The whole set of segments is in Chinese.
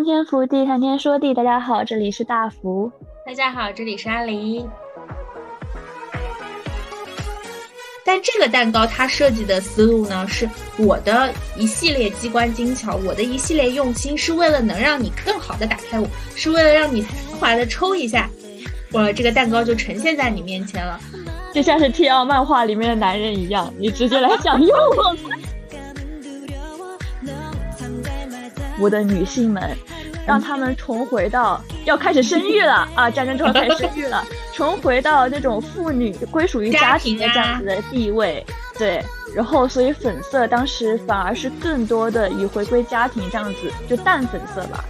洞天福地，谈天说地。大家好，这里是大福。大家好，这里是阿狸。但这个蛋糕它设计的思路呢，是我的一系列机关精巧，我的一系列用心，是为了能让你更好的打开我，是为了让你丝滑的抽一下，我这个蛋糕就呈现在你面前了，就像是 T L 漫画里面的男人一样，你直接来享用我。我的女性们，让他们重回到要开始生育了啊！战争之后开始生育了，重回到那种妇女归属于家庭的这样子的地位。对，然后所以粉色当时反而是更多的以回归家庭这样子，就淡粉色吧。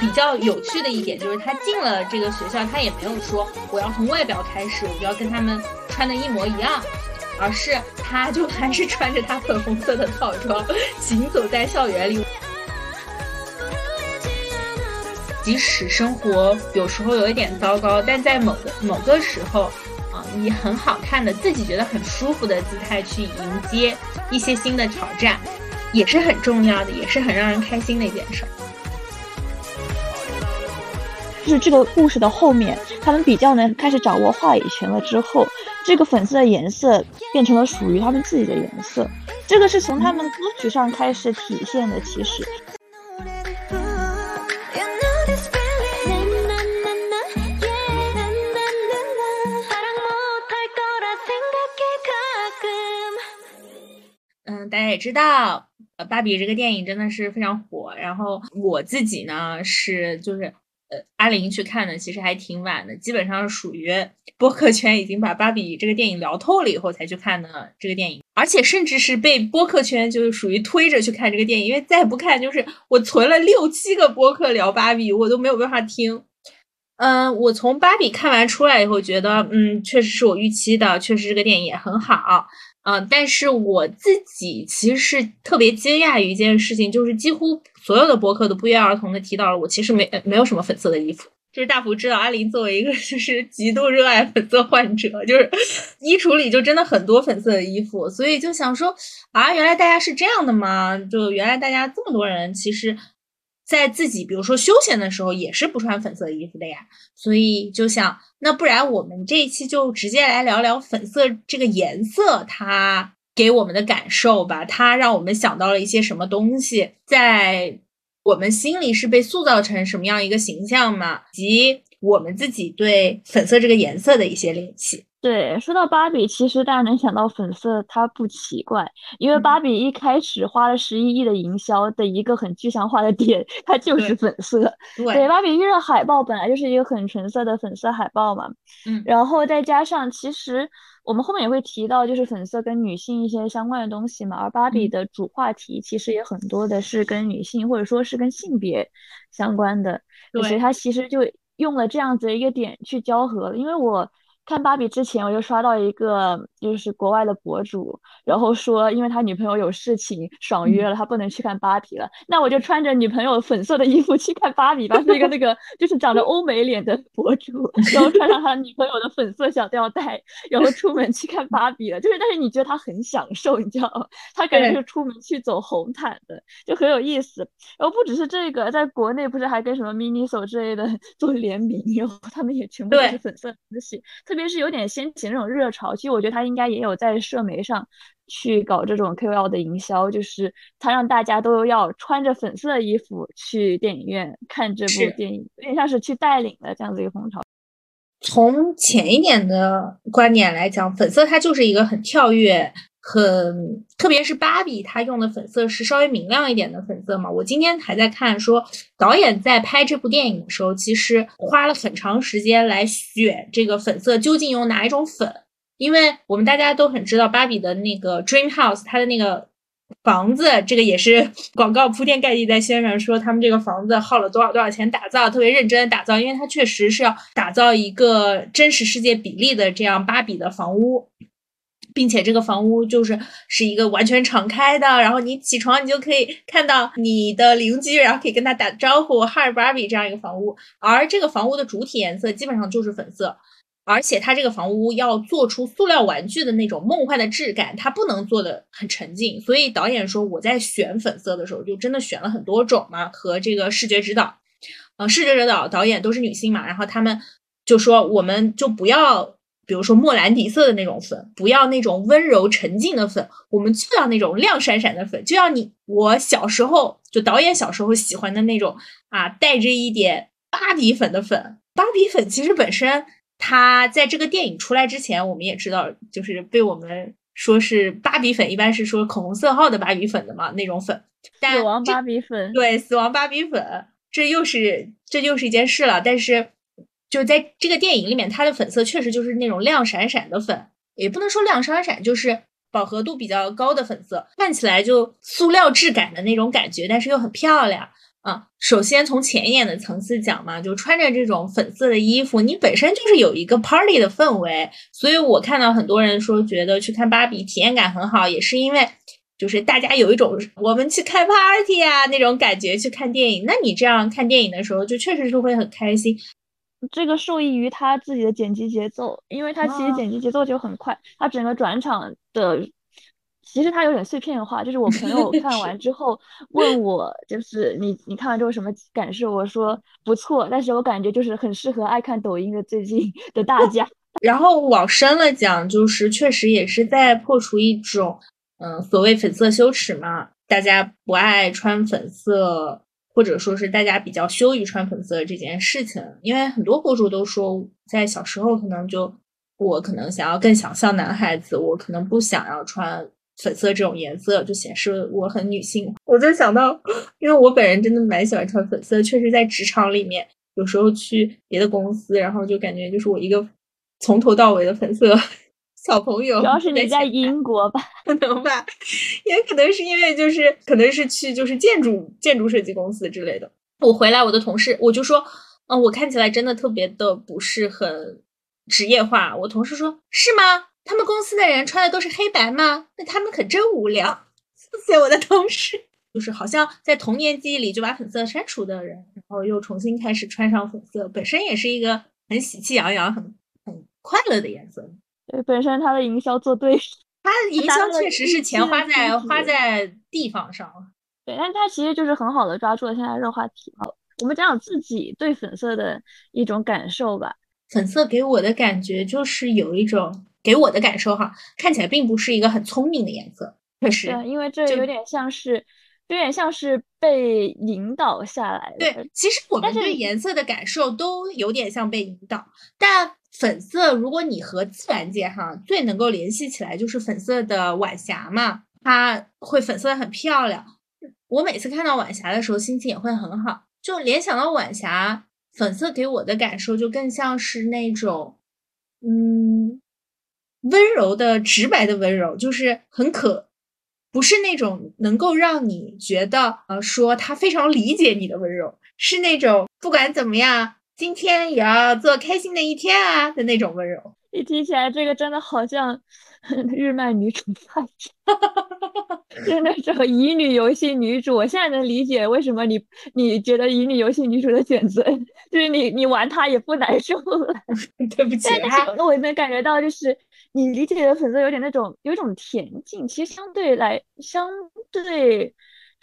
比较有趣的一点就是，他进了这个学校，他也没有说我要从外表开始，我就要跟他们穿的一模一样。而是他就还是穿着他粉红色的套装行走在校园里，即使生活有时候有一点糟糕，但在某个某个时候，啊，以很好看的自己觉得很舒服的姿态去迎接一些新的挑战，也是很重要的，也是很让人开心的一件事。就是这个故事的后面，他们比较能开始掌握话语权了之后。这个粉色的颜色变成了属于他们自己的颜色，这个是从他们歌曲上开始体现的。其实，嗯，大家也知道，呃，芭比这个电影真的是非常火。然后我自己呢，是就是。呃，阿玲去看的其实还挺晚的，基本上是属于播客圈已经把芭比这个电影聊透了以后才去看的这个电影，而且甚至是被播客圈就是属于推着去看这个电影，因为再不看就是我存了六七个播客聊芭比，我都没有办法听。嗯，我从芭比看完出来以后，觉得嗯，确实是我预期的，确实这个电影也很好。嗯，但是我自己其实是特别惊讶于一件事情，就是几乎所有的博客都不约而同的提到了我其实没没有什么粉色的衣服。就是大福知道阿林作为一个 就是极度热爱粉色患者，就是衣橱里就真的很多粉色的衣服，所以就想说啊，原来大家是这样的吗？就原来大家这么多人其实。在自己比如说休闲的时候，也是不穿粉色衣服的呀，所以就想，那不然我们这一期就直接来聊聊粉色这个颜色，它给我们的感受吧，它让我们想到了一些什么东西，在我们心里是被塑造成什么样一个形象嘛，及我们自己对粉色这个颜色的一些联系。对，说到芭比，其实大家能想到粉色，它不奇怪，因为芭比一开始花了十一亿的营销的一个很具象化的点，它就是粉色。对，芭比预热海报本来就是一个很纯色的粉色海报嘛。嗯，然后再加上，其实我们后面也会提到，就是粉色跟女性一些相关的东西嘛。而芭比的主话题其实也很多的是跟女性或者说是跟性别相关的，所以它其实就用了这样子一个点去交合了，因为我。看芭比之前，我就刷到一个就是国外的博主，然后说因为他女朋友有事情爽约了，他不能去看芭比了。那我就穿着女朋友粉色的衣服去看芭比吧。是一个那个就是长着欧美脸的博主，然后穿上他女朋友的粉色小吊带，然后出门去看芭比了。就是但是你觉得他很享受，你知道吗？他感觉是出门去走红毯的，就很有意思。然后不只是这个，在国内不是还跟什么 MINISO 之类的做联名，然后他们也全部都是粉色东西，特。特别是有点掀起那种热潮，其实我觉得他应该也有在社媒上去搞这种 KOL 的营销，就是他让大家都要穿着粉色的衣服去电影院看这部电影，有点像是去带领的这样子一个风潮。从浅一点的观点来讲，粉色它就是一个很跳跃。很，特别是芭比，她用的粉色是稍微明亮一点的粉色嘛。我今天还在看，说导演在拍这部电影的时候，其实花了很长时间来选这个粉色究竟用哪一种粉，因为我们大家都很知道芭比的那个 Dream House，它的那个房子，这个也是 广告铺天盖地在宣传说他们这个房子耗了多少多少钱打造，特别认真打造，因为它确实是要打造一个真实世界比例的这样芭比的房屋。并且这个房屋就是是一个完全敞开的，然后你起床你就可以看到你的邻居，然后可以跟他打招呼，哈尔芭比这样一个房屋。而这个房屋的主体颜色基本上就是粉色，而且它这个房屋要做出塑料玩具的那种梦幻的质感，它不能做的很沉静。所以导演说我在选粉色的时候，就真的选了很多种嘛，和这个视觉指导，呃，视觉指导导演都是女性嘛，然后他们就说我们就不要，比如说莫兰迪色的那种粉，不要那种温柔沉静的粉，我们就要那种亮闪闪的粉，就要你我小时候就导演小时候喜欢的那种啊，带着一点芭比粉的粉。芭比粉其实本身。它在这个电影出来之前，我们也知道，就是被我们说是芭比粉，一般是说口红色号的芭比粉的嘛，那种粉。死亡芭比粉。对，死亡芭比粉，这又是这又是一件事了。但是就在这个电影里面，它的粉色确实就是那种亮闪闪的粉，也不能说亮闪闪，就是饱和度比较高的粉色，看起来就塑料质感的那种感觉，但是又很漂亮。啊，首先从浅一点的层次讲嘛，就穿着这种粉色的衣服，你本身就是有一个 party 的氛围，所以我看到很多人说觉得去看芭比体验感很好，也是因为就是大家有一种我们去开 party 啊那种感觉去看电影。那你这样看电影的时候，就确实是会很开心。这个受益于他自己的剪辑节奏，因为他其实剪辑节奏就很快，他整个转场的。其实它有点碎片化，就是我朋友看完之后 问我，就是你你看完之后什么感受？我说不错，但是我感觉就是很适合爱看抖音的最近的大家。然后往深了讲，就是确实也是在破除一种嗯所谓粉色羞耻嘛，大家不爱穿粉色，或者说是大家比较羞于穿粉色这件事情。因为很多博主都说，在小时候可能就我可能想要更想像男孩子，我可能不想要穿。粉色这种颜色就显示我很女性，我就想到，因为我本人真的蛮喜欢穿粉色，确实在职场里面，有时候去别的公司，然后就感觉就是我一个从头到尾的粉色小朋友。主要是你在英国吧？可能吧，也可能是因为就是可能是去就是建筑建筑设计公司之类的。我回来，我的同事我就说，嗯，我看起来真的特别的不是很职业化。我同事说，是吗？他们公司的人穿的都是黑白吗？那他们可真无聊。谢谢我的同事，就是好像在童年记忆里就把粉色删除的人，然后又重新开始穿上粉色，本身也是一个很喜气洋洋、很很快乐的颜色。对，本身他的营销做对，它营销确实是钱花在花在地方上了。对，但他其实就是很好的抓住了现在热话题。我们讲讲自己对粉色的一种感受吧。粉色给我的感觉就是有一种。给我的感受哈，看起来并不是一个很聪明的颜色，确实，因为这有点像是，有点像是被引导下来的。对，其实我们对颜色的感受都有点像被引导。但粉色，如果你和自然界哈最能够联系起来，就是粉色的晚霞嘛，它会粉色的很漂亮。我每次看到晚霞的时候，心情也会很好，就联想到晚霞，粉色给我的感受就更像是那种，嗯。温柔的、直白的温柔，就是很可，不是那种能够让你觉得呃说他非常理解你的温柔，是那种不管怎么样，今天也要做开心的一天啊的那种温柔。一提起来，这个真的好像 日漫女主派，就那种乙女游戏女主。我现在能理解为什么你你觉得乙女游戏女主的选择，就是你你玩她也不难受了。对不起，那我能感觉到就是。你理解的粉色有点那种，有一种恬静。其实相对来，相对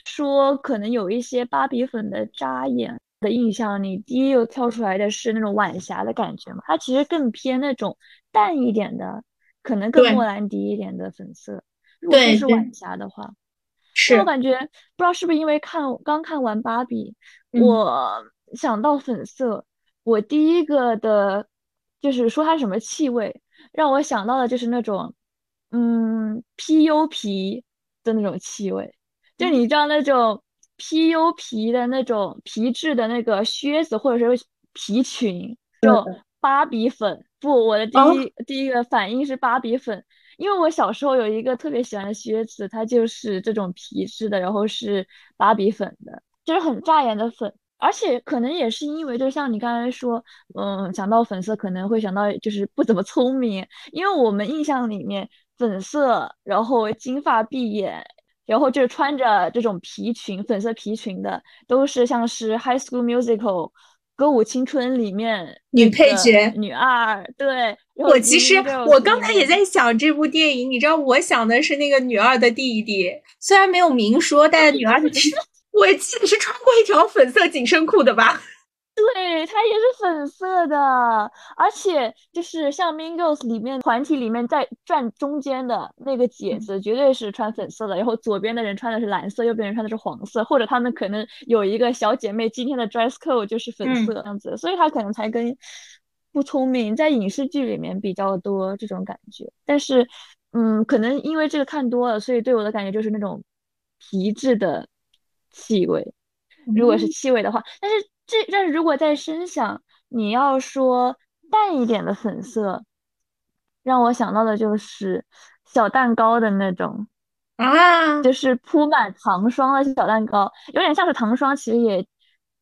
说，可能有一些芭比粉的扎眼的印象。你第一又跳出来的是那种晚霞的感觉嘛？它其实更偏那种淡一点的，可能更莫兰迪一点的粉色。如果是晚霞的话，是我感觉不知道是不是因为看刚看完芭比，我想到粉色，我第一个的就是说它什么气味。让我想到的就是那种，嗯，PU 皮的那种气味，就你知道那种 PU 皮的那种皮质的那个靴子或者是皮裙，就芭比粉。不，我的第一第一个反应是芭比粉，因为我小时候有一个特别喜欢的靴子，它就是这种皮质的，然后是芭比粉的，就是很扎眼的粉。而且可能也是因为，就像你刚才说，嗯，想到粉色可能会想到就是不怎么聪明，因为我们印象里面粉色，然后金发碧眼，然后就是穿着这种皮裙，粉色皮裙的，都是像是《High School Musical》歌舞青春里面女配角女二，对。我其实我刚才也在想这部电影，你知道，我想的是那个女二的弟弟，虽然没有明说，但是女二的弟弟，我记得是穿过一条粉色紧身裤的吧。对，它也是粉色的，而且就是像《Mean Girls》里面团体里面在转中间的那个姐子，绝对是穿粉色的。然后左边的人穿的是蓝色，右边人穿的是黄色，或者他们可能有一个小姐妹今天的 dress code 就是粉色样子，所以她可能才跟不聪明在影视剧里面比较多这种感觉。但是，嗯，可能因为这个看多了，所以对我的感觉就是那种皮质的气味。如果是气味的话，但是。这但是如果在声响，你要说淡一点的粉色，让我想到的就是小蛋糕的那种啊，就是铺满糖霜的小蛋糕，有点像是糖霜，其实也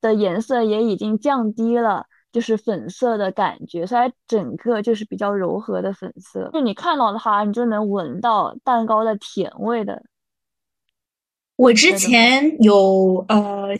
的颜色也已经降低了，就是粉色的感觉，所以整个就是比较柔和的粉色。就你看到它，你就能闻到蛋糕的甜味的。我之前有呃。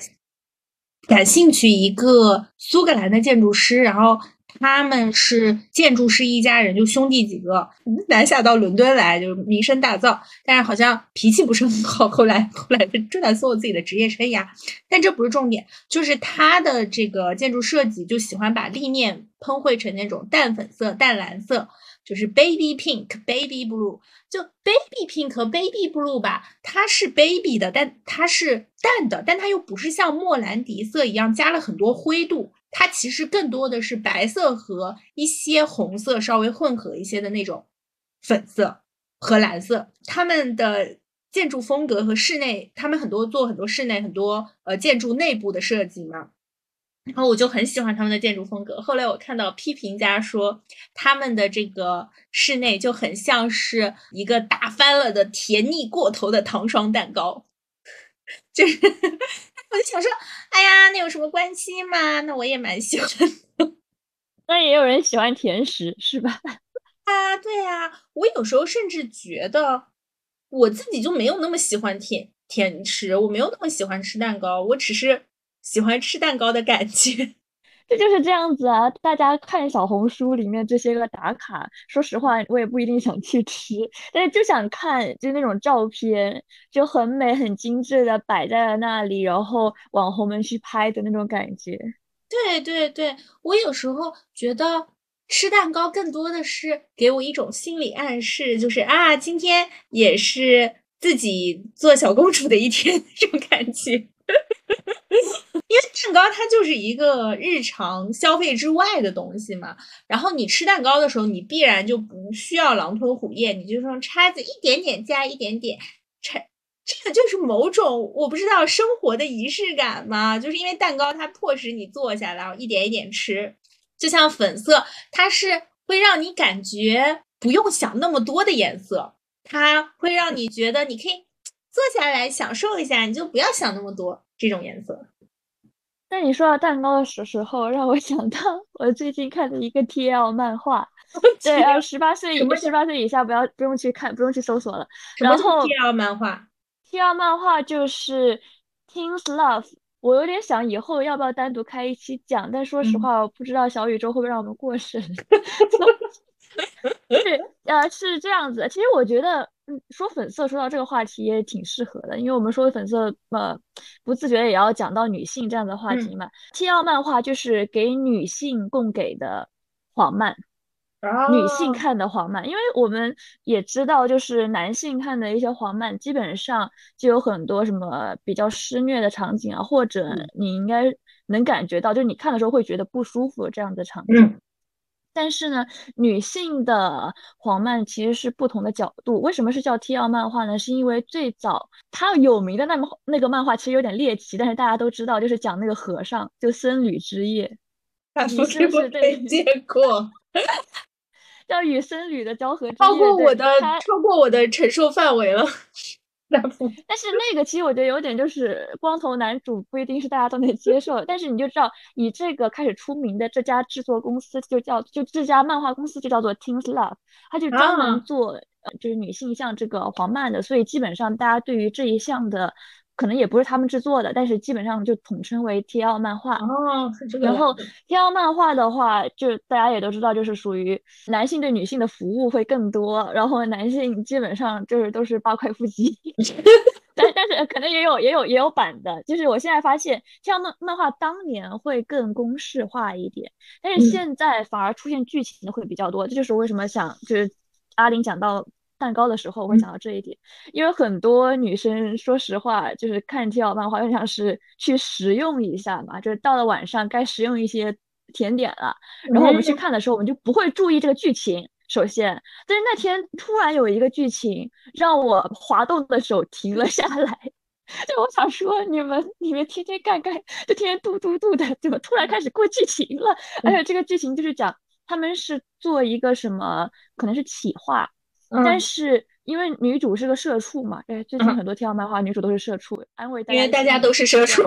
感兴趣一个苏格兰的建筑师，然后他们是建筑师一家人，就兄弟几个南下到伦敦来，就名声大噪。但是好像脾气不是很好，后来后来正在做自己的职业生涯。但这不是重点，就是他的这个建筑设计就喜欢把立面喷绘成那种淡粉色、淡蓝色。就是 baby pink、baby blue，就 baby pink 和 baby blue 吧，它是 baby 的，但它是淡的，但它又不是像莫兰迪色一样加了很多灰度，它其实更多的是白色和一些红色稍微混合一些的那种粉色和蓝色。他们的建筑风格和室内，他们很多做很多室内很多呃建筑内部的设计嘛。然后我就很喜欢他们的建筑风格。后来我看到批评家说，他们的这个室内就很像是一个打翻了的甜腻过头的糖霜蛋糕。就是，我就想说，哎呀，那有什么关系嘛？那我也蛮喜欢的。那也有人喜欢甜食，是吧？啊，对啊，我有时候甚至觉得我自己就没有那么喜欢甜甜食，我没有那么喜欢吃蛋糕，我只是。喜欢吃蛋糕的感觉，这就是这样子啊！大家看小红书里面这些个打卡，说实话，我也不一定想去吃，但是就想看，就那种照片，就很美、很精致的摆在了那里，然后网红们去拍的那种感觉。对对对，我有时候觉得吃蛋糕更多的是给我一种心理暗示，就是啊，今天也是自己做小公主的一天，这种感觉。因为蛋糕它就是一个日常消费之外的东西嘛，然后你吃蛋糕的时候，你必然就不需要狼吞虎咽，你就用叉子一点点加一点点，拆，这个就是某种我不知道生活的仪式感嘛，就是因为蛋糕它迫使你坐下来，然后一点一点吃，就像粉色，它是会让你感觉不用想那么多的颜色，它会让你觉得你可以坐下来享受一下，你就不要想那么多。这种颜色。那你说到蛋糕的时时候，让我想到我最近看的一个 TL 漫画。对，呃，十八岁以十八岁以下不要不用去看，不用去搜索了。然后 TL 漫画？TL 漫画就是 Teens Love。我有点想以后要不要单独开一期讲，但说实话，我不知道小宇宙会不会让我们过审。是，呃，是这样子。其实我觉得。嗯说粉色，说到这个话题也挺适合的，因为我们说粉色，呃，不自觉也要讲到女性这样的话题嘛。T L 漫画就是给女性供给的黄漫，女性看的黄漫，因为我们也知道，就是男性看的一些黄漫，基本上就有很多什么比较施虐的场景啊，或者你应该能感觉到，就是你看的时候会觉得不舒服这样的场景。但是呢，女性的黄漫其实是不同的角度。为什么是叫 T L 漫画呢？是因为最早它有名的那么那个漫画其实有点猎奇，但是大家都知道，就是讲那个和尚，就僧侣之夜。你是不是没见过？叫与僧侣的交合，超过我的超过我的承受范围了。但是那个其实我觉得有点就是光头男主不一定是大家都能接受，但是你就知道以这个开始出名的这家制作公司就叫就这家漫画公司就叫做 Teens Love，他就专门做呃就是女性向这个黄漫的，所以基本上大家对于这一项的可能也不是他们制作的，但是基本上就统称为 TL 漫画。哦，是这个。然后 TL 漫画的话，就大家也都知道，就是属于男性对女性的服务会更多，然后男性基本上就是都是八块腹肌。但但是可能也有也有也有版的，就是我现在发现这样漫漫画当年会更公式化一点，但是现在反而出现剧情的会比较多，这就是为什么想就是阿林讲到。蛋糕的时候我会想到这一点，因为很多女生说实话就是看 T L 漫画，就像是去食用一下嘛，就是到了晚上该食用一些甜点了。然后我们去看的时候，我们就不会注意这个剧情。首先，但是那天突然有一个剧情让我滑动的手停了下来，就我想说，你们你们天天干干，就天天嘟嘟嘟的，怎么突然开始过剧情了？而且这个剧情就是讲他们是做一个什么，可能是企划。但是因为女主是个社畜嘛，对，最近很多 TL 漫画女主都是社畜，安慰大家。因为大家都是社畜。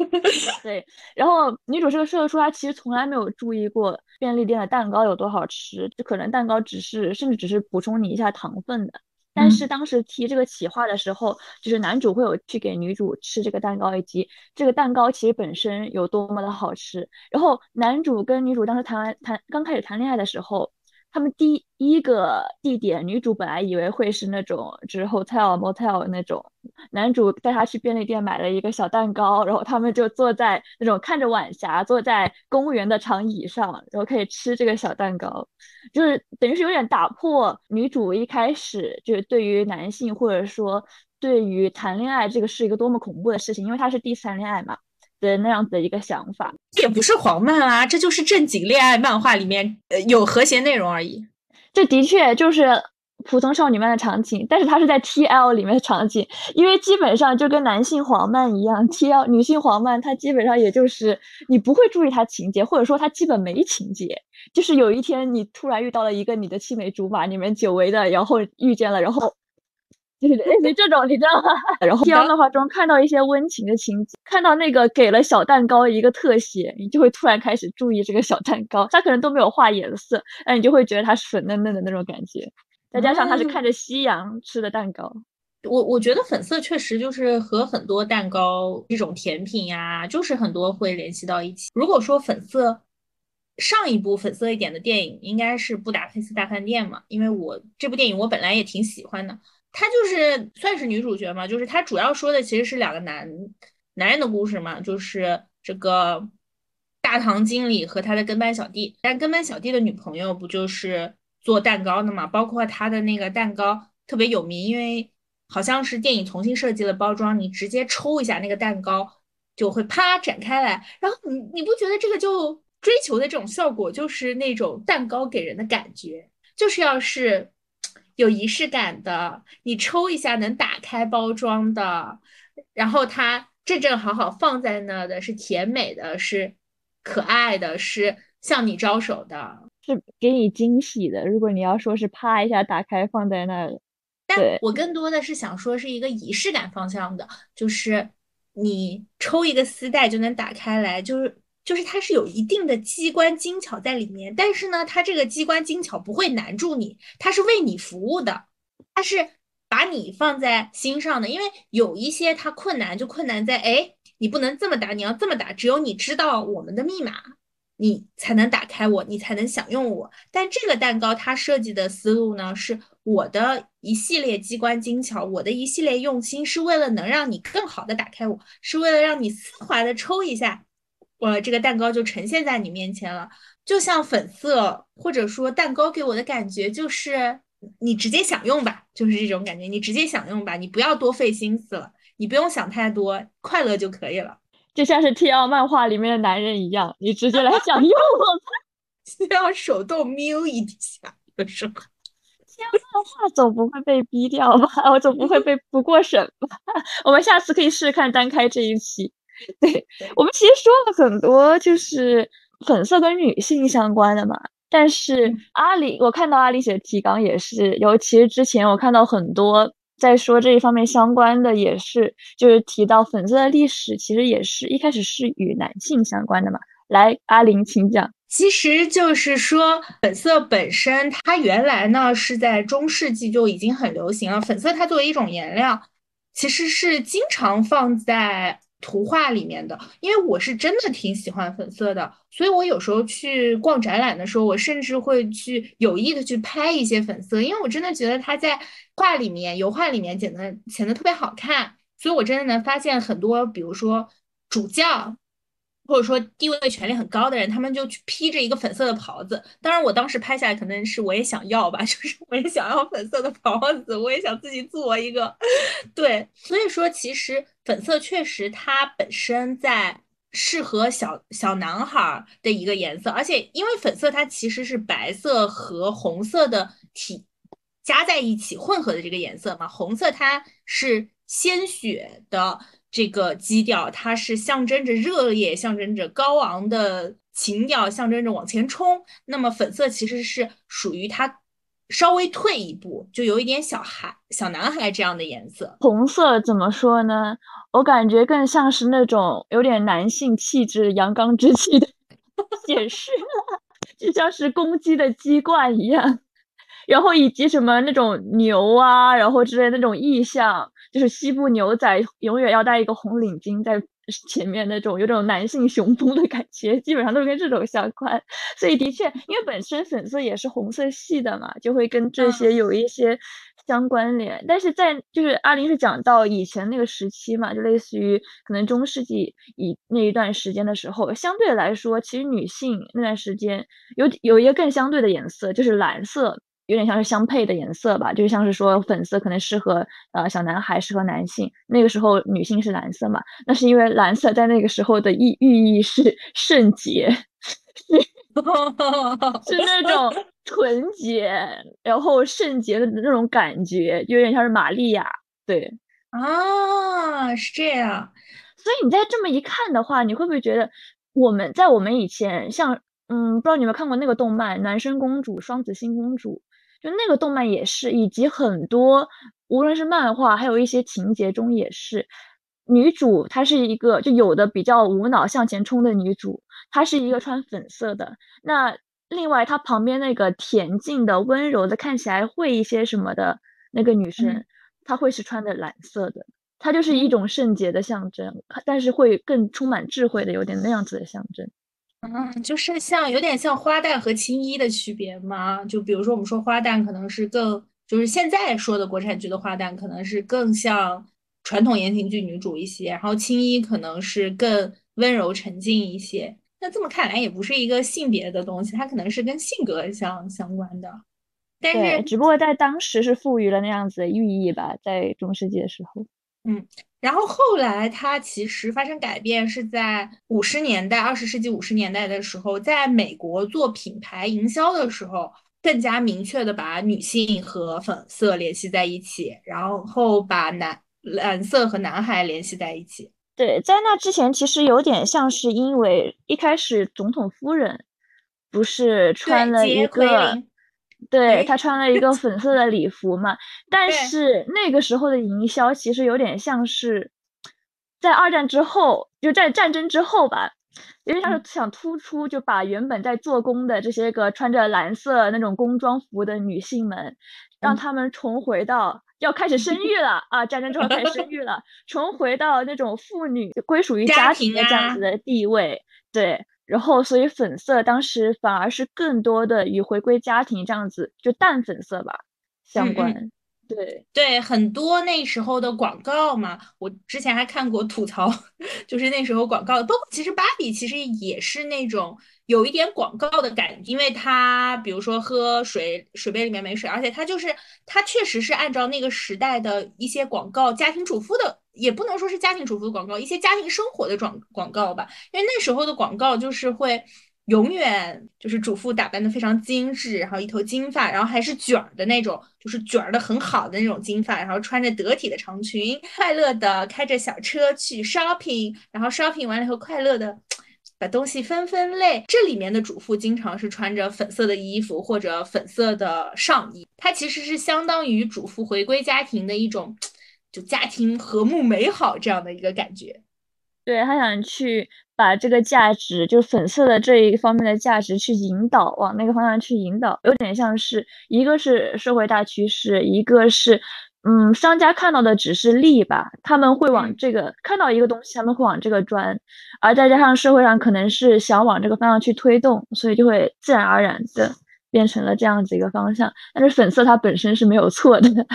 对，然后女主是个社畜，她其实从来没有注意过便利店的蛋糕有多好吃，就可能蛋糕只是甚至只是补充你一下糖分的。但是当时提这个企划的时候，就是男主会有去给女主吃这个蛋糕，以及这个蛋糕其实本身有多么的好吃。然后男主跟女主当时谈完谈刚开始谈恋爱的时候。他们第一个地点，女主本来以为会是那种就是 hotel motel 那种，男主带她去便利店买了一个小蛋糕，然后他们就坐在那种看着晚霞，坐在公园的长椅上，然后可以吃这个小蛋糕，就是等于是有点打破女主一开始就是对于男性或者说对于谈恋爱这个是一个多么恐怖的事情，因为她是第一次谈恋爱嘛。的那样子的一个想法，也不是黄漫啊，这就是正经恋爱漫画里面呃有和谐内容而已。这的确就是普通少女漫的场景，但是它是在 TL 里面的场景，因为基本上就跟男性黄漫一样，TL 女性黄漫它基本上也就是你不会注意它情节，或者说它基本没情节，就是有一天你突然遇到了一个你的青梅竹马，你们久违的然后遇见了，然后。对对对，这种你知道吗？然后 L 漫画中看到一些温情的情节，看到那个给了小蛋糕一个特写，你就会突然开始注意这个小蛋糕。它可能都没有画颜色，但你就会觉得它是粉嫩嫩的那种感觉。再加上它是看着夕阳吃的蛋糕，我我觉得粉色确实就是和很多蛋糕这种甜品呀，就是很多会联系到一起。如果说粉色上一部粉色一点的电影，应该是《布达佩斯大饭店》嘛，因为我这部电影我本来也挺喜欢的。她就是算是女主角嘛，就是她主要说的其实是两个男男人的故事嘛，就是这个大堂经理和他的跟班小弟。但跟班小弟的女朋友不就是做蛋糕的嘛？包括他的那个蛋糕特别有名，因为好像是电影重新设计了包装，你直接抽一下那个蛋糕就会啪展开来。然后你你不觉得这个就追求的这种效果，就是那种蛋糕给人的感觉，就是要是。有仪式感的，你抽一下能打开包装的，然后它正正好好放在那的，是甜美的，是可爱的，是向你招手的，是给你惊喜的。如果你要说是啪一下打开放在那儿，但我更多的是想说是一个仪式感方向的，就是你抽一个丝带就能打开来，就是。就是它是有一定的机关精巧在里面，但是呢，它这个机关精巧不会难住你，它是为你服务的，它是把你放在心上的。因为有一些它困难就困难在，哎，你不能这么打，你要这么打，只有你知道我们的密码，你才能打开我，你才能享用我。但这个蛋糕它设计的思路呢，是我的一系列机关精巧，我的一系列用心，是为了能让你更好的打开我，是为了让你丝滑的抽一下。我这个蛋糕就呈现在你面前了，就像粉色，或者说蛋糕给我的感觉就是你直接享用吧，就是这种感觉，你直接享用吧，你不要多费心思了，你不用想太多，快乐就可以了。就像是 T L 漫画里面的男人一样，你直接来享用了，需要手动瞄一下的时候漫画总不会被逼掉吧？我总不会被不过审吧？我们下次可以试试看单开这一期。对我们其实说了很多，就是粉色跟女性相关的嘛。但是阿里，我看到阿里写的提纲也是，尤其是之前我看到很多在说这一方面相关的，也是就是提到粉色的历史，其实也是一开始是与男性相关的嘛。来，阿林，请讲。其实就是说，粉色本身它原来呢是在中世纪就已经很流行了。粉色它作为一种颜料。其实是经常放在图画里面的，因为我是真的挺喜欢粉色的，所以我有时候去逛展览的时候，我甚至会去有意的去拍一些粉色，因为我真的觉得它在画里面、油画里面显得显得特别好看，所以我真的能发现很多，比如说主教。或者说地位权力很高的人，他们就去披着一个粉色的袍子。当然，我当时拍下来可能是我也想要吧，就是我也想要粉色的袍子，我也想自己做一个。对，所以说其实粉色确实它本身在适合小小男孩的一个颜色，而且因为粉色它其实是白色和红色的体加在一起混合的这个颜色嘛，红色它是鲜血的。这个基调，它是象征着热烈，象征着高昂的情调，象征着往前冲。那么粉色其实是属于它稍微退一步，就有一点小孩、小男孩这样的颜色。红色怎么说呢？我感觉更像是那种有点男性气质、阳刚之气的 显示，就像是公鸡的鸡冠一样。然后以及什么那种牛啊，然后之类那种意象，就是西部牛仔永远要戴一个红领巾在前面那种，有种男性雄风的感觉，基本上都是跟这种相关。所以的确，因为本身粉色也是红色系的嘛，就会跟这些有一些相关联。但是在就是阿林是讲到以前那个时期嘛，就类似于可能中世纪以那一段时间的时候，相对来说，其实女性那段时间有有一个更相对的颜色，就是蓝色。有点像是相配的颜色吧，就是像是说粉色可能适合呃小男孩，适合男性。那个时候女性是蓝色嘛，那是因为蓝色在那个时候的意寓意是圣洁，是那种纯洁，然后圣洁的那种感觉，有点像是玛利亚。对啊，是这样。所以你再这么一看的话，你会不会觉得我们在我们以前像嗯，不知道你有没有看过那个动漫《男生公主》《双子星公主》。就那个动漫也是，以及很多无论是漫画，还有一些情节中也是，女主她是一个就有的比较无脑向前冲的女主，她是一个穿粉色的。那另外她旁边那个恬静的、温柔的，看起来会一些什么的那个女生，她会是穿的蓝色的，她就是一种圣洁的象征，但是会更充满智慧的，有点那样子的象征。嗯，就是像有点像花旦和青衣的区别吗？就比如说我们说花旦可能是更，就是现在说的国产剧的花旦可能是更像传统言情剧女主一些，然后青衣可能是更温柔沉静一些。那这么看来也不是一个性别的东西，它可能是跟性格相相关的。但是只不过在当时是赋予了那样子的寓意吧，在中世纪的时候。嗯。然后后来，它其实发生改变是在五十年代，二十世纪五十年代的时候，在美国做品牌营销的时候，更加明确的把女性和粉色联系在一起，然后把男蓝色和男孩联系在一起。对，在那之前，其实有点像是因为一开始总统夫人不是穿了一个。对他穿了一个粉色的礼服嘛，但是那个时候的营销其实有点像是在二战之后，就在战争之后吧，因为他是想突出，就把原本在做工的这些个穿着蓝色那种工装服的女性们，让他们重回到要开始生育了啊，战争之后开始生育了，重回到那种妇女归属于家庭的这样子的地位，对。然后，所以粉色当时反而是更多的与回归家庭这样子，就淡粉色吧相关。对对，很多那时候的广告嘛，我之前还看过吐槽，就是那时候广告，包括其实芭比其实也是那种有一点广告的感觉，因为它比如说喝水，水杯里面没水，而且它就是它确实是按照那个时代的一些广告，家庭主妇的。也不能说是家庭主妇的广告，一些家庭生活的广广告吧。因为那时候的广告就是会永远就是主妇打扮的非常精致，然后一头金发，然后还是卷儿的那种，就是卷儿的很好的那种金发，然后穿着得体的长裙，快乐的开着小车去 shopping，然后 shopping 完了以后快乐的把东西分分类。这里面的主妇经常是穿着粉色的衣服或者粉色的上衣，它其实是相当于主妇回归家庭的一种。就家庭和睦美好这样的一个感觉，对他想去把这个价值，就是粉色的这一方面的价值去引导，往那个方向去引导，有点像是一个是社会大趋势，一个是嗯，商家看到的只是利吧，他们会往这个看到一个东西，他们会往这个钻，而再加上社会上可能是想往这个方向去推动，所以就会自然而然的变成了这样子一个方向。但是粉色它本身是没有错的。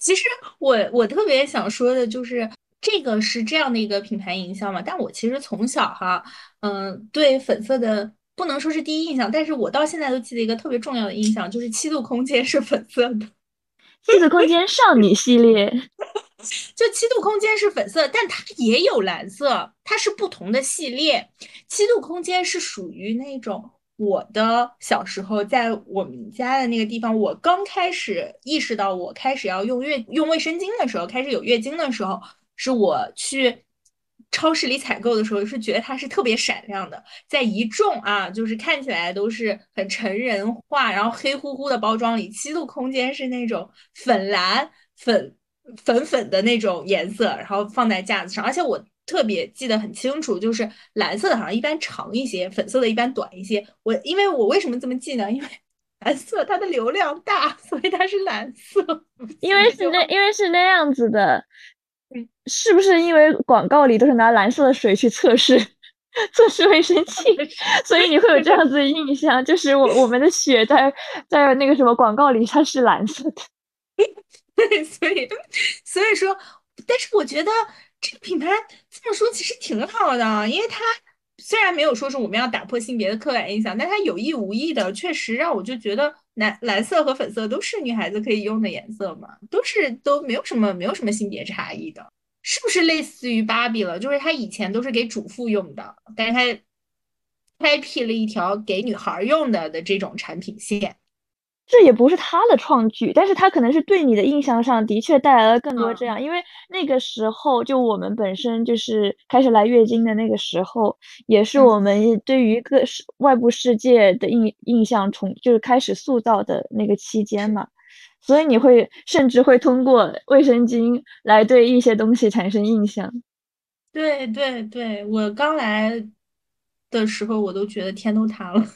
其实我我特别想说的就是，这个是这样的一个品牌营销嘛，但我其实从小哈，嗯，对粉色的不能说是第一印象，但是我到现在都记得一个特别重要的印象，就是七度空间是粉色的。七度空间少女系列，就七度空间是粉色，但它也有蓝色，它是不同的系列。七度空间是属于那种我的小时候在我们家的那个地方，我刚开始意识到我开始要用月用卫生巾的时候，开始有月经的时候，是我去。超市里采购的时候是觉得它是特别闪亮的，在一众啊，就是看起来都是很成人化，然后黑乎乎的包装里，七度空间是那种粉蓝粉粉粉的那种颜色，然后放在架子上，而且我特别记得很清楚，就是蓝色的好像一般长一些，粉色的一般短一些。我因为我为什么这么记呢？因为 蓝色它的流量大，所以它是蓝色。因为是那因为是那样子的。是不是因为广告里都是拿蓝色的水去测试测试卫生器，所以你会有这样子的印象？就是我我们的血在在那个什么广告里它是蓝色的，对，所以所以说，但是我觉得这个品牌这么说其实挺好的，因为它虽然没有说是我们要打破性别的刻板印象，但它有意无意的确实让我就觉得蓝蓝色和粉色都是女孩子可以用的颜色嘛，都是都没有什么没有什么性别差异的。是不是类似于芭比了？就是它以前都是给主妇用的，但是它开辟了一条给女孩用的的这种产品线。这也不是他的创举，但是他可能是对你的印象上的确带来了更多这样，因为那个时候就我们本身就是开始来月经的那个时候，也是我们对于各世外部世界的印印象重就是开始塑造的那个期间嘛。所以你会甚至会通过卫生巾来对一些东西产生印象。对对对，我刚来的时候我都觉得天都塌了，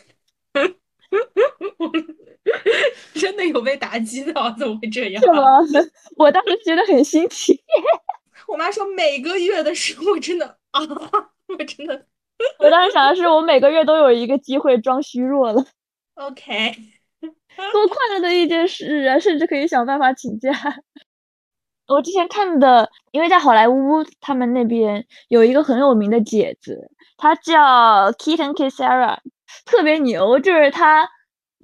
真的有被打击到，怎么会这样？是吗？我当时觉得很新奇。我妈说每个月的时候真的啊，我真的，我当时想的是我每个月都有一个机会装虚弱了。OK。多快乐的一件事啊！甚至可以想办法请假。我之前看的，因为在好莱坞，他们那边有一个很有名的姐子，她叫 Keaton K. Sarah，特别牛，就是她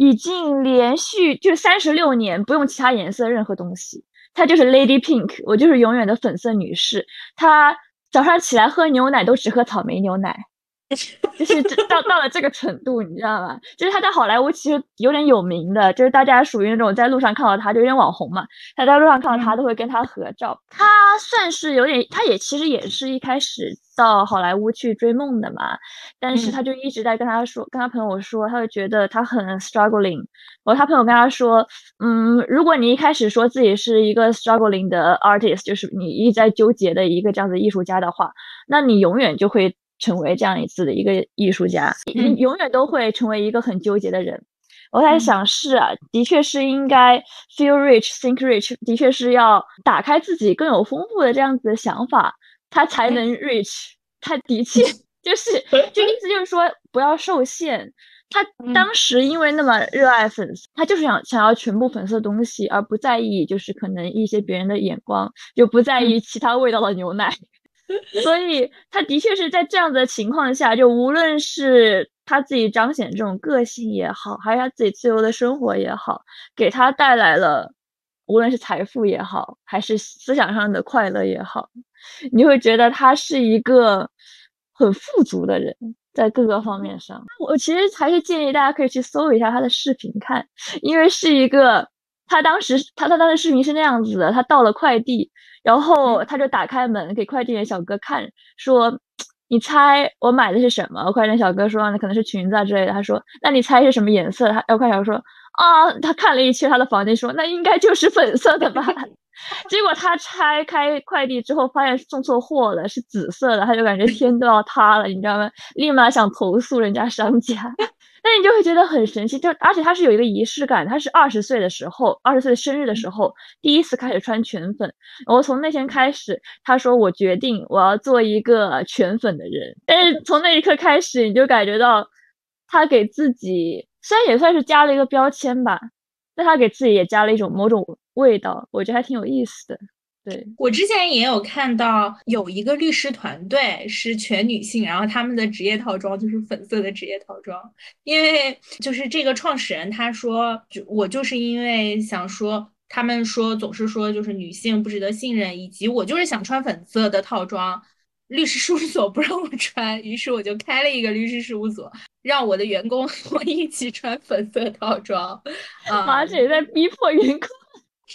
已经连续就三十六年不用其他颜色任何东西，她就是 Lady Pink，我就是永远的粉色女士。她早上起来喝牛奶都只喝草莓牛奶。就是到到了这个程度，你知道吗？就是他在好莱坞其实有点有名的，就是大家属于那种在路上看到他就有点网红嘛，他在路上看到他都会跟他合照。他算是有点，他也其实也是一开始到好莱坞去追梦的嘛，但是他就一直在跟他说，跟他朋友说，他就觉得他很 struggling。然后他朋友跟他说，嗯，如果你一开始说自己是一个 struggling 的 artist，就是你一直在纠结的一个这样子艺术家的话，那你永远就会。成为这样一次的一个艺术家，你永远都会成为一个很纠结的人。我在想，是啊，的确是应该 feel rich, think rich，的确是要打开自己更有丰富的这样子的想法，他才能 rich。他的确 就是，就意思就是说不要受限。他当时因为那么热爱粉丝，他就是想想要全部粉色东西，而不在意就是可能一些别人的眼光，就不在意其他味道的牛奶。所以，他的确是在这样的情况下，就无论是他自己彰显这种个性也好，还是他自己自由的生活也好，给他带来了无论是财富也好，还是思想上的快乐也好，你会觉得他是一个很富足的人，在各个方面上。我其实还是建议大家可以去搜一下他的视频看，因为是一个他当时他他当时视频是那样子的，他到了快递。然后他就打开门给快递员小哥看，说：“你猜我买的是什么？”快递员小哥说：“那可能是裙子啊之类的。”他说：“那你猜是什么颜色？”他，快递员说：“啊，他看了一圈他的房间，说那应该就是粉色的吧。”结果他拆开快递之后，发现送错货了，是紫色的，他就感觉 天都要塌了，你知道吗？立马想投诉人家商家。那你就会觉得很神奇，就而且他是有一个仪式感，他是二十岁的时候，二十岁生日的时候，第一次开始穿全粉。然后从那天开始，他说我决定我要做一个全粉的人。但是从那一刻开始，你就感觉到他给自己虽然也算是加了一个标签吧，但他给自己也加了一种某种味道，我觉得还挺有意思的。对。我之前也有看到有一个律师团队是全女性，然后他们的职业套装就是粉色的职业套装，因为就是这个创始人他说，就我就是因为想说，他们说总是说就是女性不值得信任，以及我就是想穿粉色的套装，律师事务所不让我穿，于是我就开了一个律师事务所，让我的员工和 我一起穿粉色套装，啊而且在逼迫员工。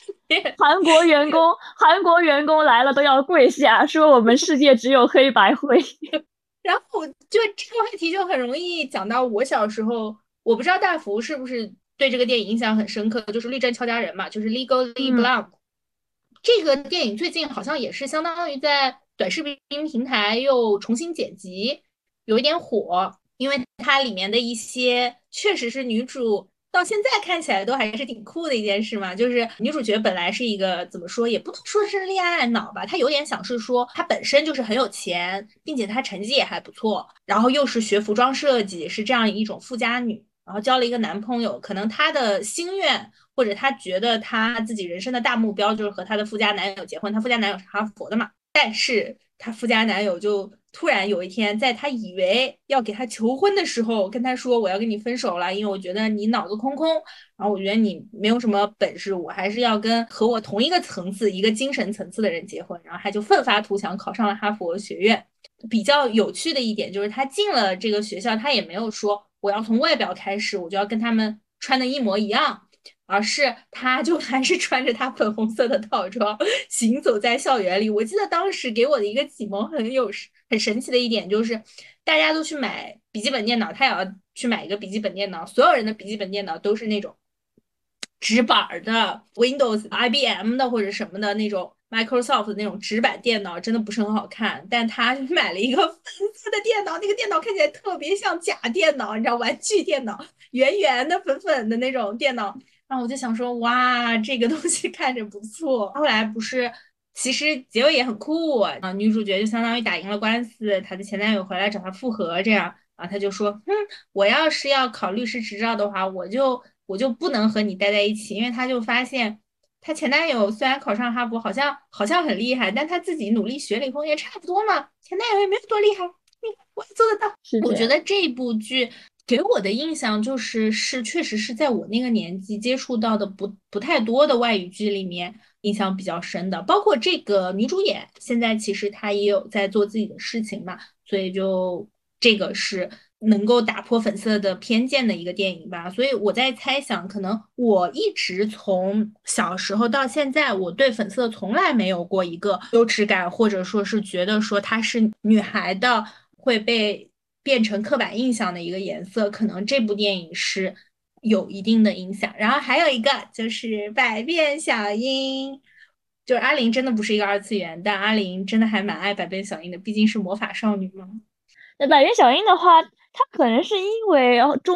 韩国员工，韩国员工来了都要跪下，说我们世界只有黑白灰。然后就这个话题就很容易讲到我小时候，我不知道大福是不是对这个电影印象很深刻，就是《律政俏佳人》嘛，就是《Legally Blonde》。这个电影最近好像也是相当于在短视频平台又重新剪辑，有一点火，因为它里面的一些确实是女主。到现在看起来都还是挺酷的一件事嘛，就是女主角本来是一个怎么说，也不能说是恋爱脑吧，她有点想是说她本身就是很有钱，并且她成绩也还不错，然后又是学服装设计，是这样一种富家女，然后交了一个男朋友，可能她的心愿或者她觉得她自己人生的大目标就是和她的富家男友结婚，她富家男友是哈佛的嘛，但是她富家男友就。突然有一天，在他以为要给他求婚的时候，跟他说：“我要跟你分手了，因为我觉得你脑子空空，然后我觉得你没有什么本事，我还是要跟和我同一个层次、一个精神层次的人结婚。”然后他就奋发图强，考上了哈佛学院。比较有趣的一点就是，他进了这个学校，他也没有说我要从外表开始，我就要跟他们穿的一模一样。而是他就还是穿着他粉红色的套装行走在校园里。我记得当时给我的一个启蒙很有很神奇的一点就是，大家都去买笔记本电脑，他也要去买一个笔记本电脑。所有人的笔记本电脑都是那种直板的 Windows、IBM 的或者什么的那种 Microsoft 的那种直板电脑，真的不是很好看。但他买了一个 粉色的电脑，那个电脑看起来特别像假电脑，你知道，玩具电脑，圆圆的、粉粉的那种电脑。然后我就想说，哇，这个东西看着不错。后来不是，其实结尾也很酷啊。女主角就相当于打赢了官司，她的前男友回来找她复合，这样啊，她就说，嗯，我要是要考律师执照的话，我就我就不能和你待在一起，因为她就发现，她前男友虽然考上哈佛，好像好像很厉害，但她自己努力学了以后也差不多嘛，前男友也没有多厉害，我也做得到。我觉得这部剧。给我的印象就是，是确实是在我那个年纪接触到的不不太多的外语剧里面印象比较深的，包括这个女主演，现在其实她也有在做自己的事情嘛，所以就这个是能够打破粉色的偏见的一个电影吧。所以我在猜想，可能我一直从小时候到现在，我对粉色从来没有过一个羞耻感，或者说是觉得说她是女孩的会被。变成刻板印象的一个颜色，可能这部电影是有一定的影响。然后还有一个就是《百变小樱》，就是阿玲真的不是一个二次元，但阿玲真的还蛮爱百变小樱的，毕竟是魔法少女嘛。那百变小樱的话，它可能是因为中，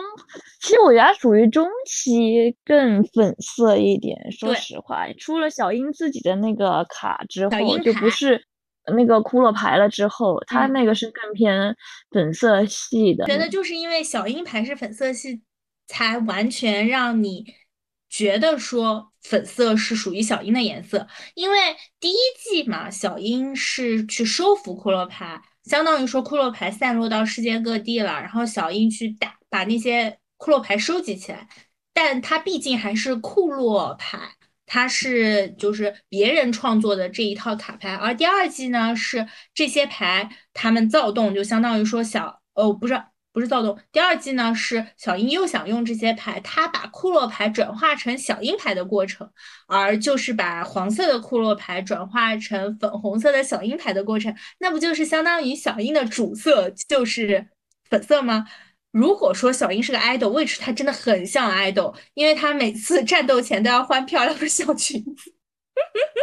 其实我觉得属于中期更粉色一点。说实话，出了小樱自己的那个卡之后，就不是。那个骷髅牌了之后，它那个是更偏粉色系的。觉得就是因为小樱牌是粉色系，才完全让你觉得说粉色是属于小樱的颜色。因为第一季嘛，小樱是去收服骷髅牌，相当于说骷髅牌散落到世界各地了，然后小樱去打把那些骷髅牌收集起来，但它毕竟还是库洛牌。它是就是别人创作的这一套卡牌，而第二季呢是这些牌他们躁动，就相当于说小哦不是不是躁动，第二季呢是小樱又想用这些牌，他把库洛牌转化成小樱牌的过程，而就是把黄色的库洛牌转化成粉红色的小樱牌的过程，那不就是相当于小樱的主色就是粉色吗？如果说小樱是个 idol，为什他真的很像 idol，因为她每次战斗前都要换漂亮的小裙子。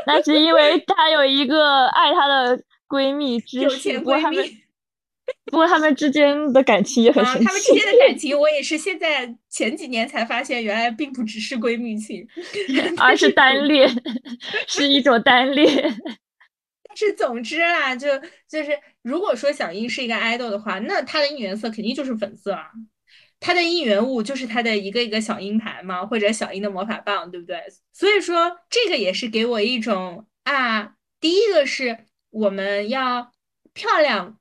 那是因为她有一个爱她的闺蜜，有钱闺蜜。不过他们之间的感情也很神奇。他们之间的感情，我也是现在前几年才发现，原来并不只是闺蜜情，而是单恋，是一种单恋。但是总之啦，就就是如果说小樱是一个爱豆的话，那她的应援色肯定就是粉色啊。她的应援物就是她的一个一个小樱牌嘛，或者小樱的魔法棒，对不对？所以说这个也是给我一种啊，第一个是我们要漂亮。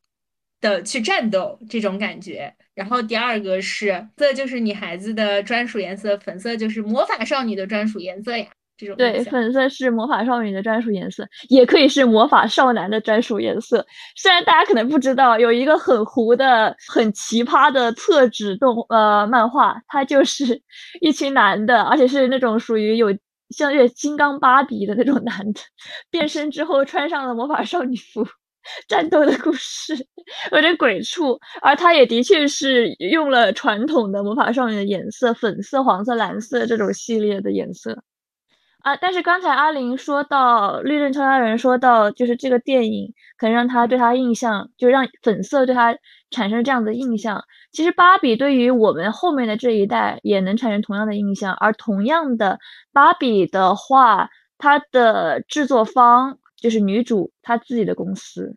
的去战斗这种感觉，然后第二个是这就是女孩子的专属颜色，粉色就是魔法少女的专属颜色呀。这种对，粉色是魔法少女的专属颜色，也可以是魔法少男的专属颜色。虽然大家可能不知道，有一个很糊的、很奇葩的厕纸动呃漫画，它就是 一群男的，而且是那种属于有像月金刚芭比的那种男的，变身之后穿上了魔法少女服。战斗的故事有点鬼畜，而它也的确是用了传统的魔法少女的颜色，粉色、黄色、蓝色这种系列的颜色啊。但是刚才阿玲说到《绿刃超家人》，说到就是这个电影可能让他对他印象，就让粉色对他产生这样的印象。其实芭比对于我们后面的这一代也能产生同样的印象，而同样的芭比的话，它的制作方。就是女主她自己的公司，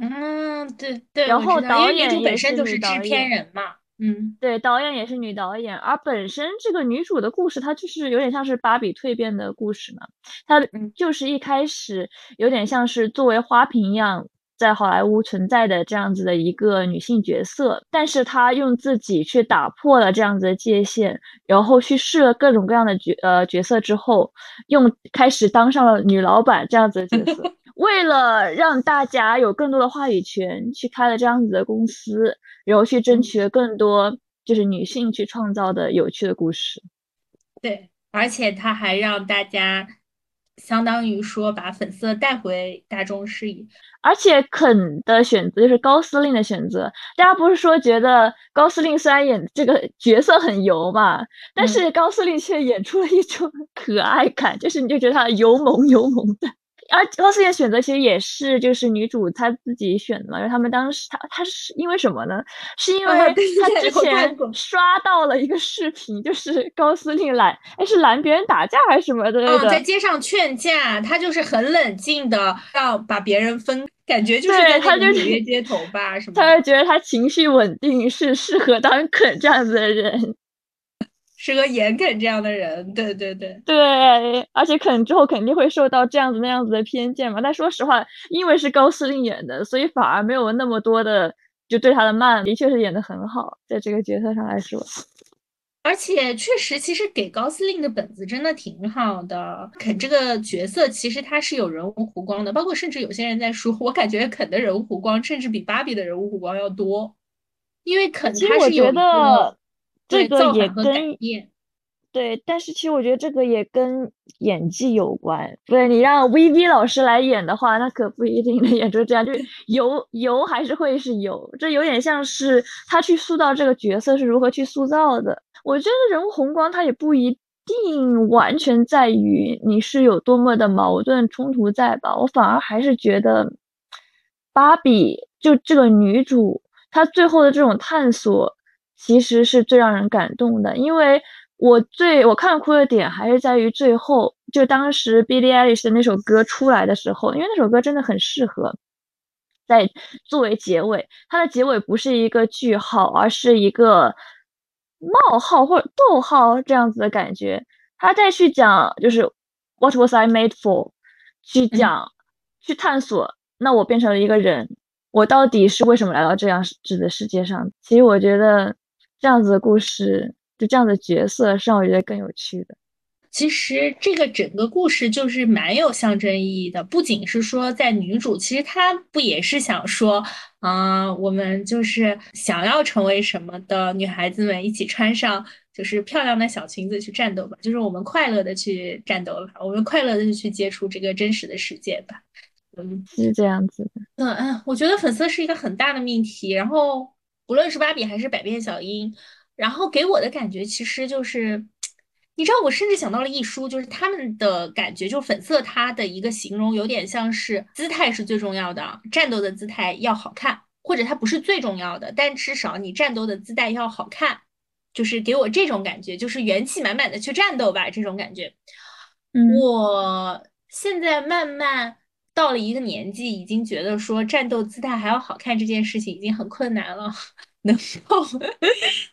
嗯，对对，然后导演本身就是制片人嘛，嗯，对，导演也是女导演，而本身这个女主的故事，她就是有点像是芭比蜕变的故事嘛，她就是一开始有点像是作为花瓶一样在好莱坞存在的这样子的一个女性角色，但是她用自己去打破了这样子的界限，然后去试了各种各样的角呃角色之后，用开始当上了女老板这样子的角色，为了让大家有更多的话语权，去开了这样子的公司，然后去争取了更多就是女性去创造的有趣的故事。对，而且他还让大家。相当于说把粉色带回大众视野，而且肯的选择就是高司令的选择。大家不是说觉得高司令虽然演这个角色很油嘛，但是高司令却演出了一种 可爱感，就是你就觉得他油萌油萌的。而高司令选择其实也是就是女主她自己选的嘛，因为他们当时她她是因为什么呢？是因为她之前刷到了一个视频，就是高司令拦哎是拦别人打架还是什么的？哦，在街上劝架，他就是很冷静的要把别人分，感觉就是在他就纽约街头吧什么？他就觉得他情绪稳定，是适合当 肯这样子的人。是个演肯这样的人，对对对对，而且肯之后肯定会受到这样子那样子的偏见嘛。但说实话，因为是高司令演的，所以反而没有那么多的就对他的慢，的确是演的很好，在这个角色上来说。而且确实，其实给高司令的本子真的挺好的。肯这个角色其实他是有人物弧光的，包括甚至有些人在说，我感觉肯的人物弧光甚至比芭比的人物弧光要多，因为肯他是有一个。这个也跟对，但是其实我觉得这个也跟演技有关。对你让 V V 老师来演的话，那可不一定能演出这样，就是油油还是会是油。这有点像是他去塑造这个角色是如何去塑造的。我觉得人物红光他也不一定完全在于你是有多么的矛盾冲突在吧。我反而还是觉得芭比就这个女主她最后的这种探索。其实是最让人感动的，因为我最我看哭的点还是在于最后，就当时 Billie Eilish 的那首歌出来的时候，因为那首歌真的很适合在作为结尾，它的结尾不是一个句号，而是一个冒号或者逗号这样子的感觉，他再去讲就是 What was I made for？去讲去探索，那我变成了一个人，我到底是为什么来到这样子的世界上？其实我觉得。这样子的故事，就这样的角色，是让我觉得更有趣的。其实这个整个故事就是蛮有象征意义的，不仅是说在女主，其实她不也是想说，嗯，我们就是想要成为什么的女孩子们，一起穿上就是漂亮的小裙子去战斗吧，就是我们快乐的去战斗吧，我们快乐的去接触这个真实的世界吧。嗯，是这样子的。嗯嗯，我觉得粉色是一个很大的命题，然后。不论是芭比还是百变小樱，然后给我的感觉其实就是，你知道，我甚至想到了一书，就是他们的感觉，就粉色它的一个形容有点像是姿态是最重要的，战斗的姿态要好看，或者它不是最重要的，但至少你战斗的姿态要好看，就是给我这种感觉，就是元气满满的去战斗吧，这种感觉。我现在慢慢到了一个年纪，已经觉得说战斗姿态还要好看这件事情已经很困难了，能够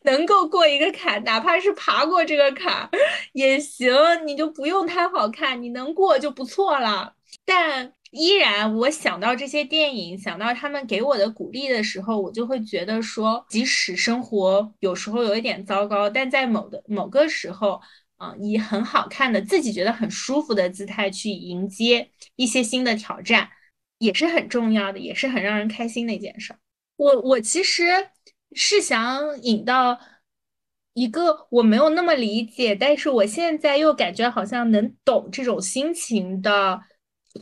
能够过一个坎，哪怕是爬过这个坎也行，你就不用太好看，你能过就不错了。但依然，我想到这些电影，想到他们给我的鼓励的时候，我就会觉得说，即使生活有时候有一点糟糕，但在某的某个时候，啊，以很好看的、自己觉得很舒服的姿态去迎接一些新的挑战，也是很重要的，也是很让人开心的一件事。我我其实是想引到一个我没有那么理解，但是我现在又感觉好像能懂这种心情的。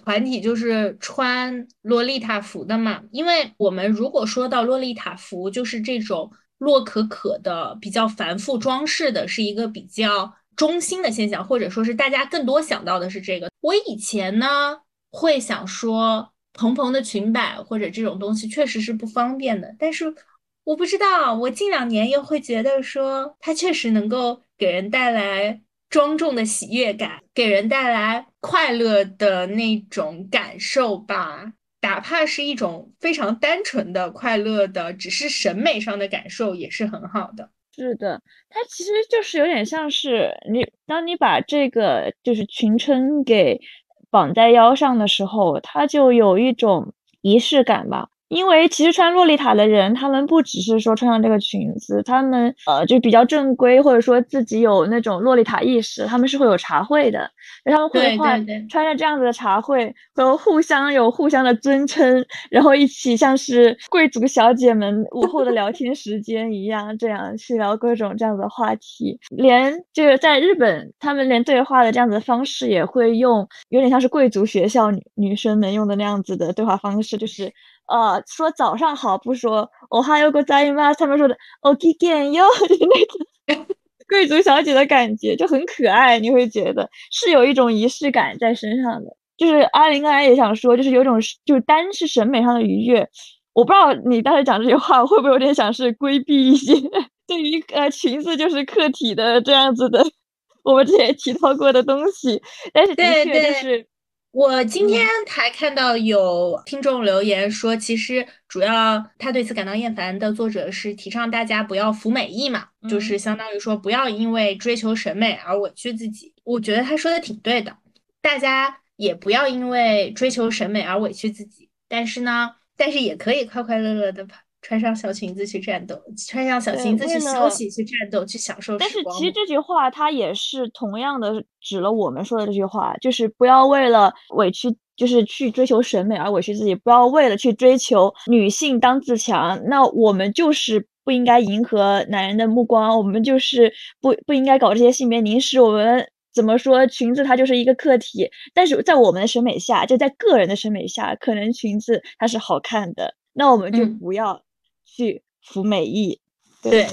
团体就是穿洛丽塔服的嘛，因为我们如果说到洛丽塔服，就是这种洛可可的比较繁复装饰的，是一个比较中心的现象，或者说是大家更多想到的是这个。我以前呢会想说，蓬蓬的裙摆或者这种东西确实是不方便的，但是我不知道，我近两年又会觉得说，它确实能够给人带来。庄重的喜悦感给人带来快乐的那种感受吧，哪怕是一种非常单纯的快乐的，只是审美上的感受也是很好的。是的，它其实就是有点像是你，当你把这个就是裙撑给绑在腰上的时候，它就有一种仪式感吧。因为其实穿洛丽塔的人，他们不只是说穿上这个裙子，他们呃就比较正规，或者说自己有那种洛丽塔意识，他们是会有茶会的，他们会换穿着这样子的茶会，会互相有互相的尊称，然后一起像是贵族小姐们午后的聊天时间一样，这样去聊各种这样的话题。连就是在日本，他们连对话的这样子的方式也会用，有点像是贵族学校女女生们用的那样子的对话方式，就是。呃，说早上好不说，我还有个在吗？他们说的 OK 见哟，就是那种 贵族小姐的感觉，就很可爱。你会觉得是有一种仪式感在身上的。就是阿林刚才也想说，就是有种就是单是审美上的愉悦。我不知道你当时讲这句话会不会有点想是规避一些 对于呃裙子就是客体的这样子的我们之前提到过的东西，但是的确就是。我今天还看到有听众留言说，其实主要他对此感到厌烦的作者是提倡大家不要服美役嘛，就是相当于说不要因为追求审美而委屈自己。我觉得他说的挺对的，大家也不要因为追求审美而委屈自己，但是呢，但是也可以快快乐乐的跑。穿上小裙子去战斗，穿上小裙子去休息、去战斗、去享受但是其实这句话它也是同样的指了我们说的这句话，就是不要为了委屈，就是去追求审美而委屈自己，不要为了去追求女性当自强，那我们就是不应该迎合男人的目光，我们就是不不应该搞这些性别凝视。我们怎么说裙子它就是一个客体，但是在我们的审美下，就在个人的审美下，可能裙子它是好看的，那我们就不要。去服美役，对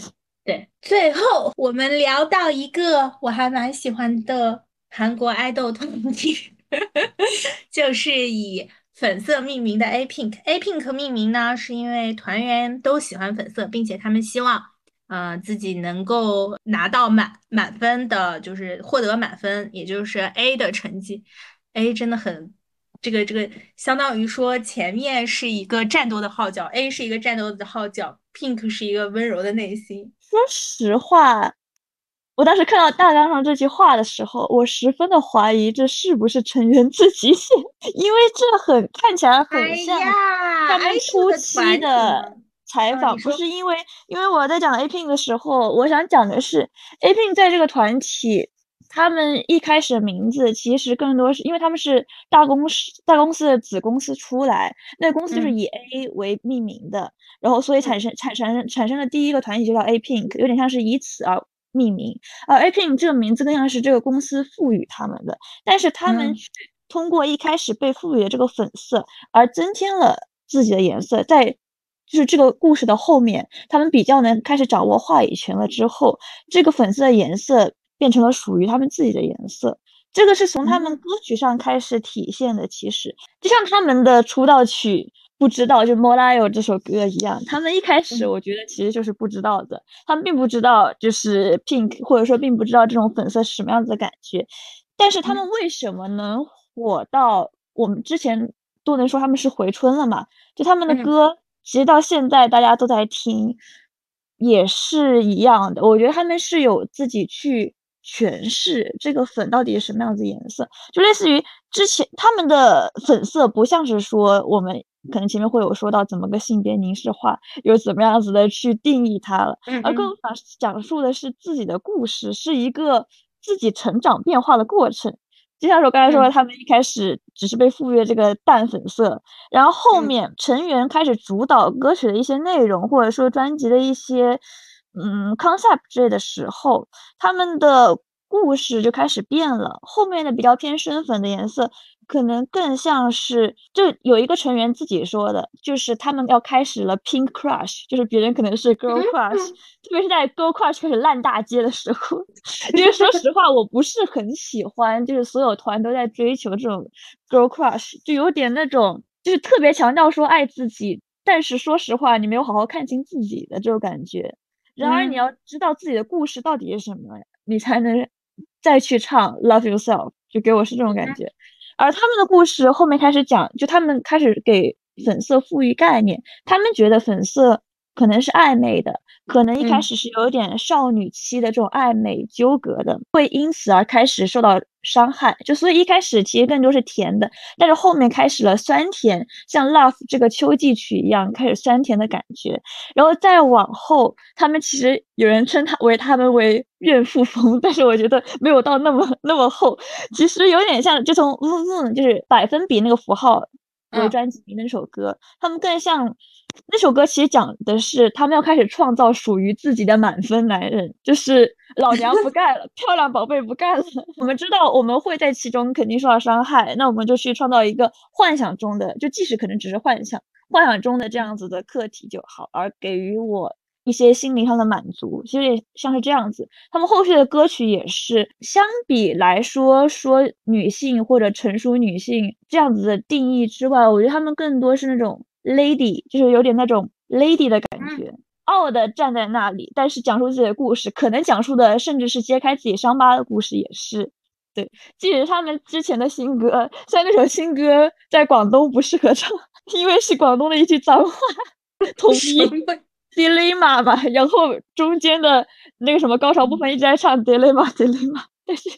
对。最后我们聊到一个我还蛮喜欢的韩国爱豆团体，就是以粉色命名的 A Pink。A Pink 命名呢，是因为团员都喜欢粉色，并且他们希望，呃，自己能够拿到满满分的，就是获得满分，也就是 A 的成绩。A 真的很。这个这个相当于说，前面是一个战斗的号角，A 是一个战斗的号角，Pink 是一个温柔的内心。说实话，我当时看到大纲上这句话的时候，我十分的怀疑这是不是成员自己写，因为这很看起来很像他们初期的采访。不是因为，因为我在讲 A Pink 的时候，我想讲的是 A Pink 在这个团体。他们一开始的名字其实更多是因为他们是大公司大公司的子公司出来，那个公司就是以 A 为命名的，然后所以产生产生产生的第一个团体就叫 A Pink，有点像是以此而命名。而 A Pink 这个名字更像是这个公司赋予他们的，但是他们通过一开始被赋予的这个粉色而增添了自己的颜色，在就是这个故事的后面，他们比较能开始掌握话语权了之后，这个粉色的颜色。变成了属于他们自己的颜色，这个是从他们歌曲上开始体现的。其实，就像他们的出道曲不知道，就《莫拉有》这首歌一样，他们一开始我觉得其实就是不知道的，他们并不知道就是 Pink，或者说并不知道这种粉色是什么样子的感觉，但是他们为什么能火到我们之前都能说他们是回春了嘛？就他们的歌，其实到现在大家都在听，也是一样的。我觉得他们是有自己去。诠释这个粉到底是什么样子颜色，就类似于之前他们的粉色，不像是说我们可能前面会有说到怎么个性别凝视化，又怎么样子的去定义它了，而更想讲述的是自己的故事，是一个自己成长变化的过程。就像我刚才说的，他们一开始只是被赋予这个淡粉色，然后后面成员开始主导歌曲的一些内容，或者说专辑的一些。嗯，concept 之类的时候，他们的故事就开始变了。后面的比较偏深粉的颜色，可能更像是，就有一个成员自己说的，就是他们要开始了 pink crush，就是别人可能是 girl crush，特别是在 girl crush 开始烂大街的时候。因为说实话，我不是很喜欢，就是所有团都在追求这种 girl crush，就有点那种，就是特别强调说爱自己，但是说实话，你没有好好看清自己的这种感觉。然而，你要知道自己的故事到底是什么，你才能再去唱《Love Yourself》，就给我是这种感觉。而他们的故事后面开始讲，就他们开始给粉色赋予概念，他们觉得粉色可能是暧昧的。可能一开始是有点少女期的这种暧昧纠葛的，会因此而开始受到伤害。就所以一开始其实更多是甜的，但是后面开始了酸甜，像《Love》这个秋季曲一样，开始酸甜的感觉。然后再往后，他们其实有人称他为他们为怨妇风，但是我觉得没有到那么那么厚。其实有点像，就从嗯嗯，就是百分比那个符号为专辑名的那首歌，他们更像。那首歌其实讲的是他们要开始创造属于自己的满分男人，就是老娘不干了，漂亮宝贝不干了。我们知道我们会在其中肯定受到伤害，那我们就去创造一个幻想中的，就即使可能只是幻想，幻想中的这样子的课题就好，而给予我一些心灵上的满足。其实也像是这样子，他们后续的歌曲也是相比来说说女性或者成熟女性这样子的定义之外，我觉得他们更多是那种。Lady 就是有点那种 lady 的感觉，傲的站在那里，但是讲述自己的故事，可能讲述的甚至是揭开自己伤疤的故事，也是对。即使他们之前的新歌，虽然那首新歌在广东不适合唱，因为是广东的一句脏话，统一 dilemma 嘛，然后中间的那个什么高潮部分一直在唱 dilemma dilemma，但是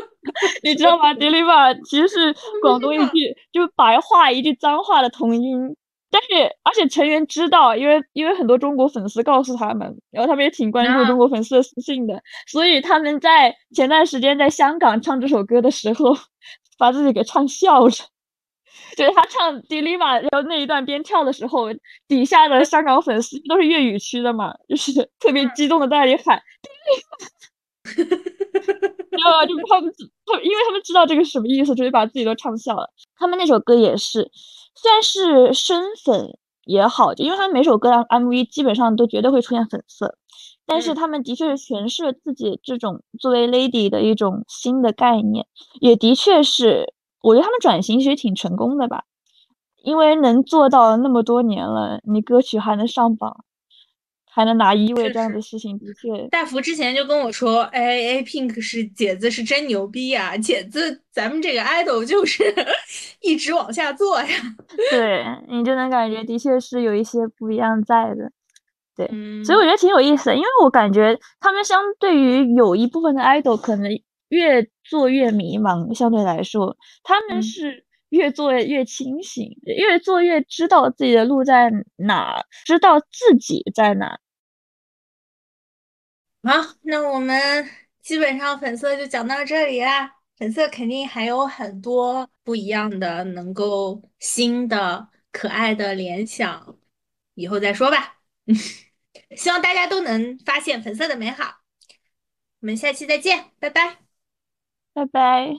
你知道吗？dilemma 其实是广东一句 就白话一句脏话的同音。但是，而且成员知道，因为因为很多中国粉丝告诉他们，然后他们也挺关注中国粉丝的私信的，所以他们在前段时间在香港唱这首歌的时候，把自己给唱笑了。就是他唱《Dilemma》然后那一段边跳的时候，底下的香港粉丝都是粤语区的嘛，就是特别激动的在那里喊，然后就他们他因为他们知道这个什么意思，所以把自己都唱笑了。他们那首歌也是。虽然是深粉也好，就因为他们每首歌的 MV 基本上都绝对会出现粉色，但是他们的确是诠释了自己这种作为 lady 的一种新的概念，也的确是，我觉得他们转型其实挺成功的吧，因为能做到那么多年了，你歌曲还能上榜。还能拿一位这样的事情，的确。大福之前就跟我说：“哎哎，Pink 是姐子是真牛逼呀，姐子咱们这个 idol 就是 一直往下做呀。”对你就能感觉的确是有一些不一样在的，对，所以我觉得挺有意思的，因为我感觉他们相对于有一部分的 idol 可能越做越迷茫，相对来说他们是。越做越清醒，越做越知道自己的路在哪，知道自己在哪。好，那我们基本上粉色就讲到这里啦。粉色肯定还有很多不一样的、能够新的、可爱的联想，以后再说吧。希望大家都能发现粉色的美好。我们下期再见，拜拜，拜拜。